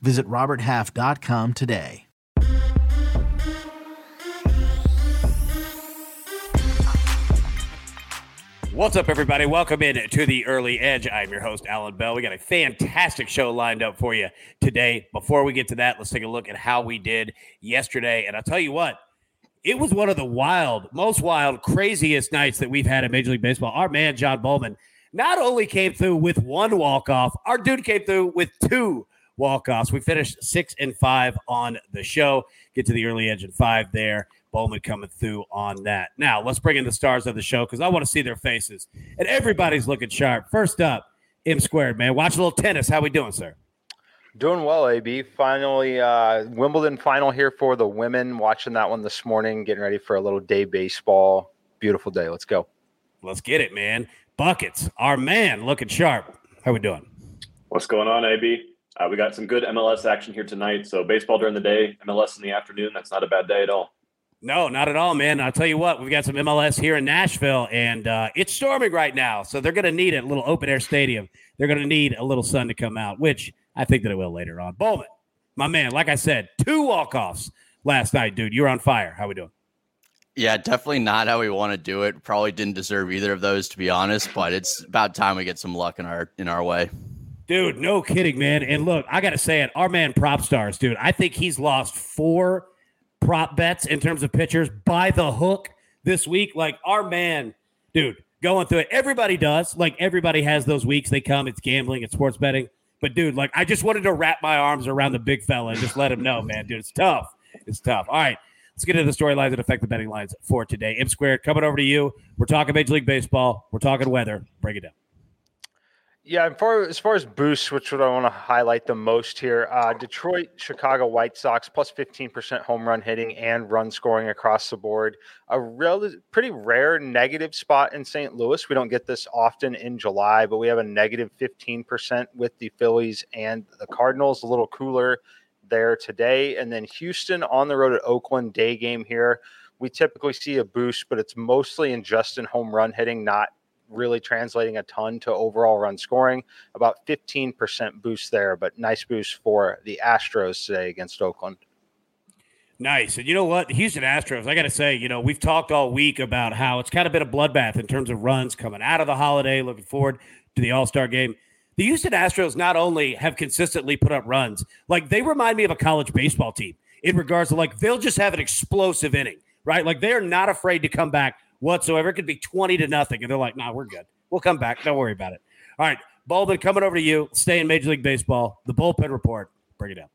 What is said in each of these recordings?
Visit RobertHalf.com today. What's up, everybody? Welcome in to the Early Edge. I'm your host, Alan Bell. We got a fantastic show lined up for you today. Before we get to that, let's take a look at how we did yesterday. And I'll tell you what, it was one of the wild, most wild, craziest nights that we've had in Major League Baseball. Our man, John Bowman, not only came through with one walk off, our dude came through with two walk offs. We finished six and five on the show. Get to the early edge and five there. Bowman coming through on that. Now, let's bring in the stars of the show because I want to see their faces. And everybody's looking sharp. First up, M squared, man. Watch a little tennis. How we doing, sir? Doing well, AB. Finally, uh, Wimbledon final here for the women. Watching that one this morning, getting ready for a little day baseball. Beautiful day. Let's go. Let's get it, man. Buckets, our man, looking sharp. How we doing? What's going on, AB? Uh, we got some good MLS action here tonight. So baseball during the day, MLS in the afternoon. That's not a bad day at all. No, not at all, man. I'll tell you what, we've got some MLS here in Nashville, and uh, it's storming right now. So they're going to need a little open air stadium. They're going to need a little sun to come out, which I think that it will later on. Bowman, my man, like I said, two walk offs last night, dude. You're on fire. How we doing? Yeah, definitely not how we want to do it. Probably didn't deserve either of those, to be honest. But it's about time we get some luck in our in our way. Dude, no kidding, man. And look, I got to say it, our man Prop Stars, dude. I think he's lost four prop bets in terms of pitchers by the hook this week. Like our man, dude, going through it. Everybody does. Like everybody has those weeks. They come. It's gambling. It's sports betting. But dude, like I just wanted to wrap my arms around the big fella and just let him know, man, dude, it's tough. It's tough. All right. Let's get into the storylines that affect the betting lines for today. M squared coming over to you. We're talking Major League Baseball. We're talking weather. Break it down. Yeah, and for, as far as boosts, which would I want to highlight the most here, uh, Detroit, Chicago White Sox plus 15% home run hitting and run scoring across the board. A real, pretty rare negative spot in St. Louis. We don't get this often in July, but we have a negative 15% with the Phillies and the Cardinals. A little cooler there today. And then Houston on the road at Oakland, day game here. We typically see a boost, but it's mostly in Justin home run hitting, not really translating a ton to overall run scoring. About 15% boost there, but nice boost for the Astros today against Oakland. Nice. And you know what? The Houston Astros, I got to say, you know, we've talked all week about how it's kind of been a bloodbath in terms of runs coming out of the holiday, looking forward to the All Star game. The Houston Astros not only have consistently put up runs, like they remind me of a college baseball team in regards to like they'll just have an explosive inning, right? Like they're not afraid to come back whatsoever. It could be 20 to nothing. And they're like, nah, we're good. We'll come back. Don't worry about it. All right. Baldwin, coming over to you. Stay in Major League Baseball. The bullpen report. Bring it down.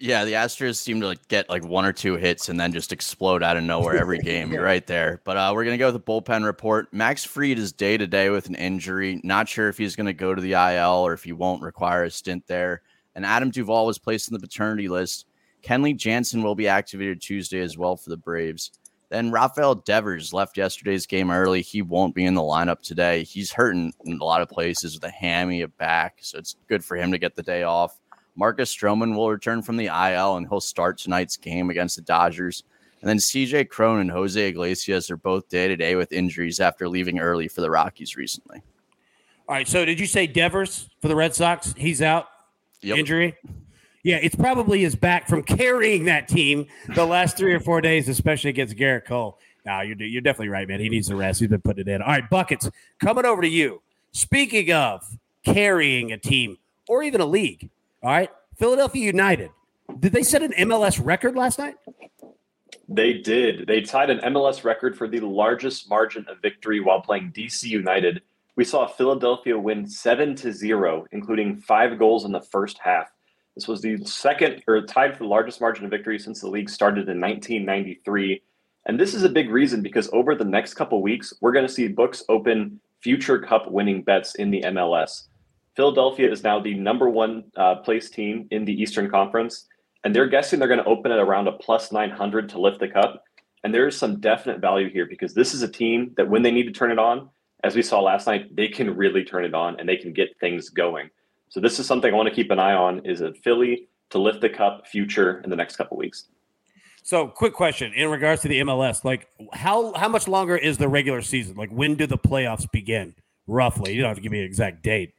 Yeah, the Astros seem to like get like one or two hits and then just explode out of nowhere every game. You're right there. But uh, we're gonna go with the bullpen report. Max Fried is day to day with an injury. Not sure if he's gonna go to the IL or if he won't require a stint there. And Adam Duvall was placed in the paternity list. Kenley Jansen will be activated Tuesday as well for the Braves. Then Rafael Devers left yesterday's game early. He won't be in the lineup today. He's hurting in a lot of places with a hammy, a back, so it's good for him to get the day off. Marcus Stroman will return from the IL and he'll start tonight's game against the Dodgers. And then CJ Cron and Jose Iglesias are both day to day with injuries after leaving early for the Rockies recently. All right. So did you say Devers for the Red Sox? He's out. Yep. Injury. Yeah, it's probably his back from carrying that team the last three or four days, especially against Gerrit Cole. Now you're you're definitely right, man. He needs the rest. He's been putting it in. All right, buckets coming over to you. Speaking of carrying a team or even a league, all right, Philadelphia United. Did they set an MLS record last night? They did. They tied an MLS record for the largest margin of victory while playing DC United. We saw Philadelphia win 7 to 0, including 5 goals in the first half. This was the second or tied for the largest margin of victory since the league started in 1993. And this is a big reason because over the next couple weeks, we're going to see books open future cup winning bets in the MLS. Philadelphia is now the number one uh, place team in the Eastern Conference. and they're guessing they're going to open at around a plus 900 to lift the cup. And there is some definite value here because this is a team that when they need to turn it on, as we saw last night, they can really turn it on and they can get things going. So this is something I want to keep an eye on is a Philly to lift the cup future in the next couple weeks. So, quick question in regards to the MLS, like how how much longer is the regular season? Like when do the playoffs begin? Roughly, you don't have to give me an exact date.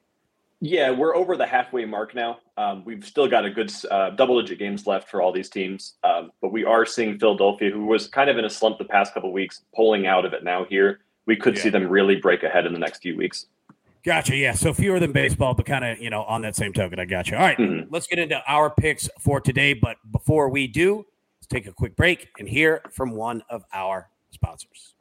Yeah, we're over the halfway mark now. Um, we've still got a good uh, double-digit games left for all these teams, um, but we are seeing Philadelphia, who was kind of in a slump the past couple weeks, pulling out of it now. Here, we could yeah. see them really break ahead in the next few weeks. Gotcha. Yeah. So fewer than baseball, but kind of, you know, on that same token, I got you. All right, mm-hmm. Let's get into our picks for today. But before we do, let's take a quick break and hear from one of our sponsors.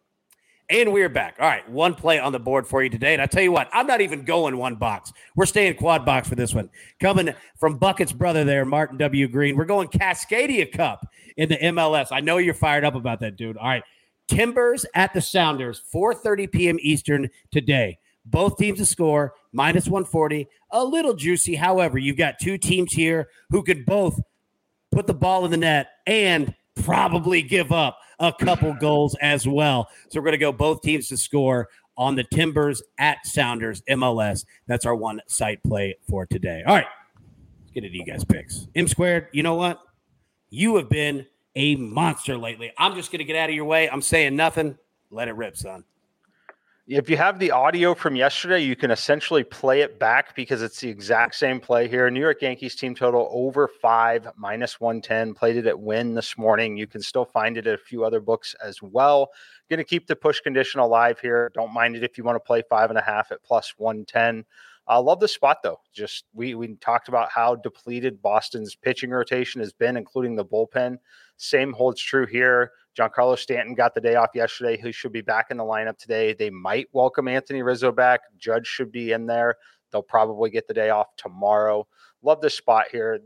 And we're back. All right. One play on the board for you today. And I tell you what, I'm not even going one box. We're staying quad box for this one. Coming from Bucket's brother there, Martin W. Green. We're going Cascadia Cup in the MLS. I know you're fired up about that, dude. All right. Timbers at the Sounders, 4:30 p.m. Eastern today. Both teams to score minus 140. A little juicy. However, you've got two teams here who could both put the ball in the net and probably give up a couple goals as well. So we're going to go both teams to score on the Timbers at Sounders MLS. That's our one site play for today. All right. Let's get into you guys' picks. M squared, you know what? You have been a monster lately. I'm just going to get out of your way. I'm saying nothing. Let it rip, son. If you have the audio from yesterday, you can essentially play it back because it's the exact same play here. New York Yankees team total over five, minus 110. Played it at win this morning. You can still find it at a few other books as well. Going to keep the push condition alive here. Don't mind it if you want to play five and a half at plus 110. I uh, love the spot though. Just we we talked about how depleted Boston's pitching rotation has been, including the bullpen. Same holds true here. Giancarlo Stanton got the day off yesterday. He should be back in the lineup today. They might welcome Anthony Rizzo back. Judge should be in there. They'll probably get the day off tomorrow. Love this spot here.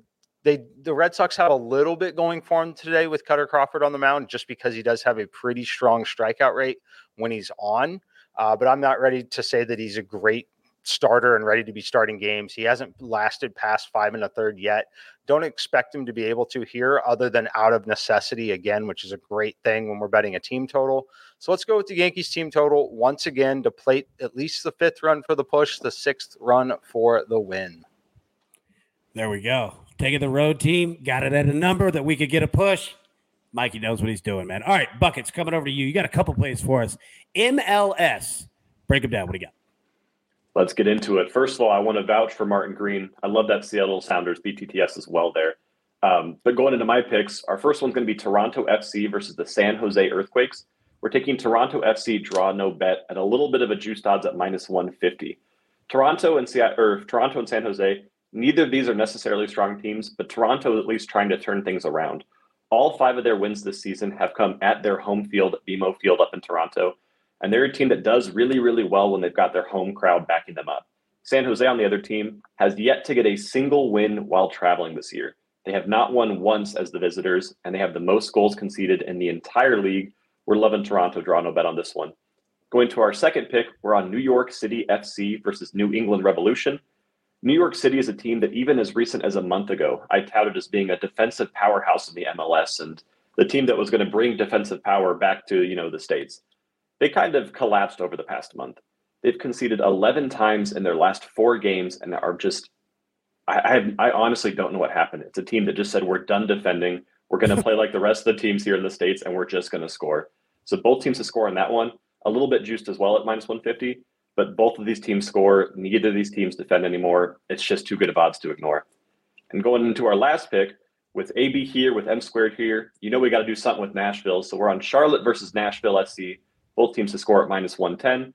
They the Red Sox have a little bit going for them today with Kutter Crawford on the mound, just because he does have a pretty strong strikeout rate when he's on. Uh, but I'm not ready to say that he's a great starter and ready to be starting games. He hasn't lasted past five and a third yet. Don't expect him to be able to here other than out of necessity again, which is a great thing when we're betting a team total. So let's go with the Yankees team total once again to plate at least the fifth run for the push, the sixth run for the win. There we go. Taking the road team, got it at a number that we could get a push. Mikey knows what he's doing, man. All right, Buckets, coming over to you. You got a couple plays for us. MLS. Break them down. What do you got? Let's get into it. First of all, I want to vouch for Martin Green. I love that Seattle Sounders BTTS as well there. Um, but going into my picks, our first one's going to be Toronto FC versus the San Jose Earthquakes. We're taking Toronto FC draw no bet at a little bit of a juiced odds at minus 150. Toronto and Seattle, or Toronto and San Jose, neither of these are necessarily strong teams, but Toronto is at least trying to turn things around. All five of their wins this season have come at their home field, BMO Field up in Toronto. And they're a team that does really, really well when they've got their home crowd backing them up. San Jose, on the other team, has yet to get a single win while traveling this year. They have not won once as the visitors, and they have the most goals conceded in the entire league. We're loving Toronto. Draw no bet on this one. Going to our second pick, we're on New York City FC versus New England Revolution. New York City is a team that even as recent as a month ago, I touted as being a defensive powerhouse in the MLS and the team that was going to bring defensive power back to you know the states they kind of collapsed over the past month. They've conceded 11 times in their last four games and are just, I, I, I honestly don't know what happened. It's a team that just said, we're done defending. We're going to play like the rest of the teams here in the States and we're just going to score. So both teams to score on that one, a little bit juiced as well at minus 150, but both of these teams score. Neither of these teams defend anymore. It's just too good of odds to ignore. And going into our last pick, with AB here, with M squared here, you know we got to do something with Nashville. So we're on Charlotte versus Nashville SC both teams to score at minus 110.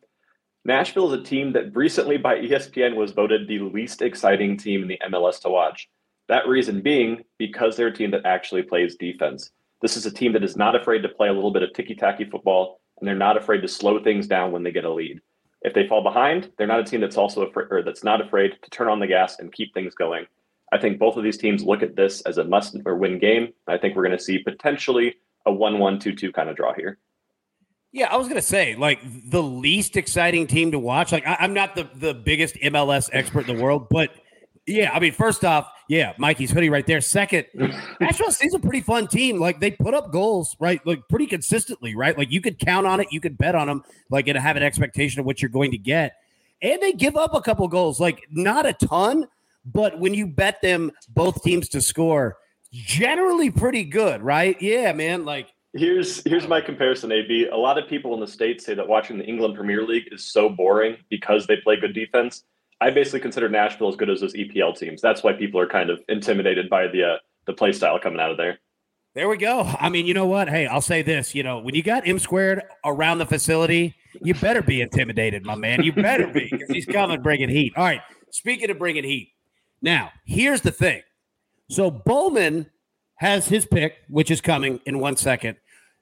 Nashville is a team that recently by ESPN was voted the least exciting team in the MLS to watch. That reason being because they're a team that actually plays defense. This is a team that is not afraid to play a little bit of ticky tacky football, and they're not afraid to slow things down when they get a lead. If they fall behind, they're not a team that's also afraid or that's not afraid to turn on the gas and keep things going. I think both of these teams look at this as a must or win game. I think we're going to see potentially a 1 1 2 2 kind of draw here. Yeah, I was gonna say like the least exciting team to watch. Like I, am not the the biggest MLS expert in the world, but yeah, I mean, first off, Yeah, Mikey's hoodie right there. Second, Nashville State's a pretty fun team. Like they put up goals, right? Like pretty consistently, right? Like you could count on it, you could bet on them, like and have an expectation of what you're going to get. And they give up a couple goals, like not a ton, but when you bet them both teams to score, generally pretty good, right? Yeah, man. Like Here's here's my comparison, AB. A lot of people in the states say that watching the England Premier League is so boring because they play good defense. I basically consider Nashville as good as those EPL teams. That's why people are kind of intimidated by the uh, the play style coming out of there. There we go. I mean, you know what? Hey, I'll say this. You know, when you got M squared around the facility, you better be intimidated, my man. You better be because he's coming bringing heat. All right. Speaking of bringing heat, now here's the thing. So Bowman has his pick, which is coming in one second.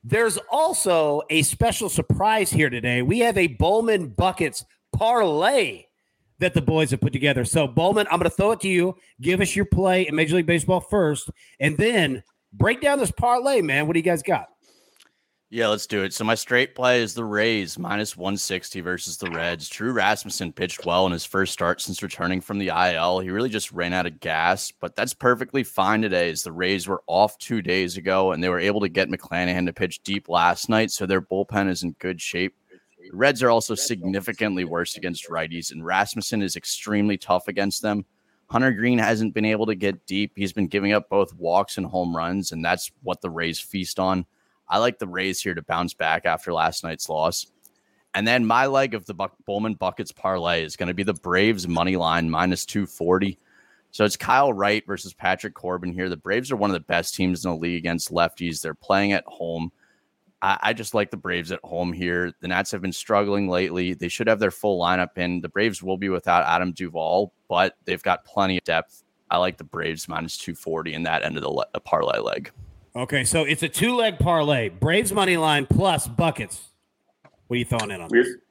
There's also a special surprise here today. We have a Bowman Buckets parlay that the boys have put together. So, Bowman, I'm going to throw it to you. Give us your play in Major League Baseball first, and then break down this parlay, man. What do you guys got? Yeah, let's do it. So my straight play is the Rays minus 160 versus the Reds. Drew Rasmussen pitched well in his first start since returning from the IL. He really just ran out of gas, but that's perfectly fine today as the Rays were off two days ago and they were able to get McClanahan to pitch deep last night, so their bullpen is in good shape. The Reds are also significantly worse against righties, and Rasmussen is extremely tough against them. Hunter Greene hasn't been able to get deep. He's been giving up both walks and home runs, and that's what the Rays feast on. I like the Rays here to bounce back after last night's loss. And then my leg of the Buck- Bowman Buckets parlay is going to be the Braves money line minus 240. So it's Kyle Wright versus Patrick Corbin here. The Braves are one of the best teams in the league against lefties. They're playing at home. I, I just like the Braves at home here. The Nats have been struggling lately. They should have their full lineup in. The Braves will be without Adam Duvall, but they've got plenty of depth. I like the Braves minus 240 in that end of the le- parlay leg. Okay, so it's a two leg parlay. Braves money line plus buckets. What are you throwing in on? We're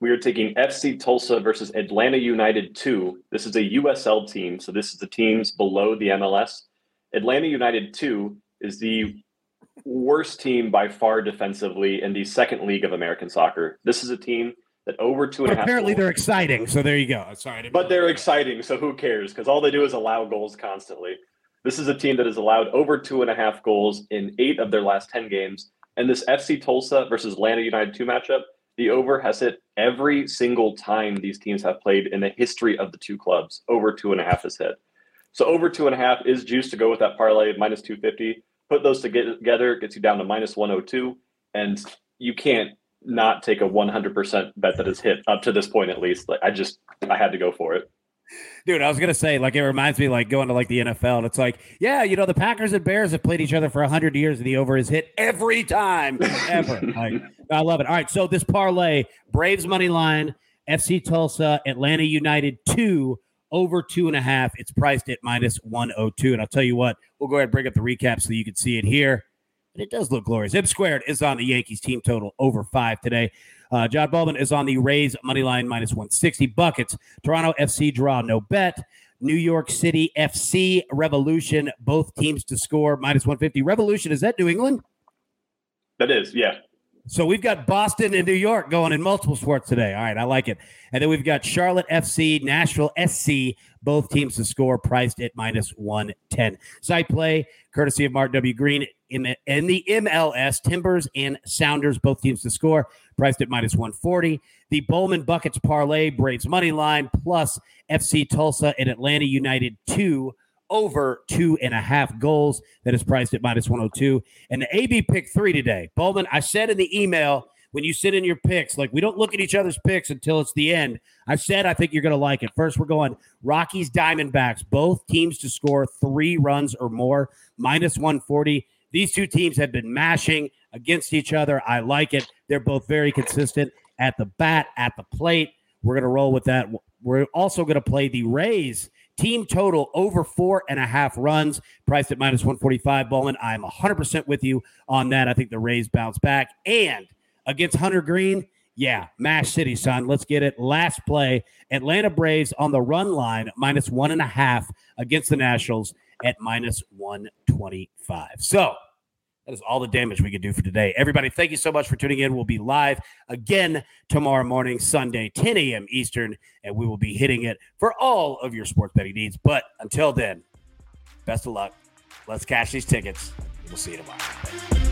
we are taking FC Tulsa versus Atlanta United 2. This is a USL team, so this is the teams below the MLS. Atlanta United 2 is the worst team by far defensively in the second league of American soccer. This is a team that over two two and a half. Apparently, goals- they're exciting. So there you go. Sorry, but they're exciting, so who cares? Because all they do is allow goals constantly. This is a team that has allowed over two and a half goals in eight of their last 10 games. And this FC Tulsa versus Atlanta United 2 matchup, the over has hit every single time these teams have played in the history of the two clubs. Over two and a half is hit. So over two and a half is juice to go with that parlay of minus 250. Put those together, gets you down to minus 102. And you can't not take a 100% bet that is hit up to this point, at least. Like I just, I had to go for it. Dude, I was gonna say, like, it reminds me like going to like the NFL, and it's like, yeah, you know, the Packers and Bears have played each other for hundred years, and the over is hit every time ever. like, I love it. All right, so this parlay: Braves money line, FC Tulsa, Atlanta United two over two and a half. It's priced at minus one hundred two, and I'll tell you what, we'll go ahead and bring up the recap so you can see it here. And it does look glorious. M squared is on the Yankees team total over five today. Uh, John Baldwin is on the Rays money line minus 160 buckets. Toronto FC draw no bet. New York City FC Revolution, both teams to score minus 150. Revolution, is that New England? That is, yeah. So we've got Boston and New York going in multiple sports today. All right, I like it. And then we've got Charlotte FC, Nashville SC, both teams to score, priced at minus 110. Side play, courtesy of Mark W. Green in the, the MLS, Timbers and Sounders, both teams to score, priced at minus 140. The Bowman Buckets Parlay, Braves Money Line, plus FC Tulsa and Atlanta United 2 over two and a half goals. That is priced at minus 102. And the AB pick three today. Bowman, I said in the email when you sit in your picks, like we don't look at each other's picks until it's the end. I said I think you're going to like it. First, we're going Rockies Diamondbacks, both teams to score three runs or more, minus 140. These two teams have been mashing against each other. I like it. They're both very consistent at the bat, at the plate. We're going to roll with that. We're also going to play the Rays Team total over four and a half runs, priced at minus 145. Bowman, I'm 100% with you on that. I think the Rays bounce back. And against Hunter Greene, yeah, Mash City, son. Let's get it. Last play Atlanta Braves on the run line, minus one and a half against the Nationals at minus 125. So that is all the damage we could do for today. Everybody, thank you so much for tuning in. We'll be live again tomorrow morning, Sunday, 10 a.m. Eastern, and we will be hitting it for all of your sports betting needs. But until then, Best of luck. Let's cash these tickets. We'll see you tomorrow.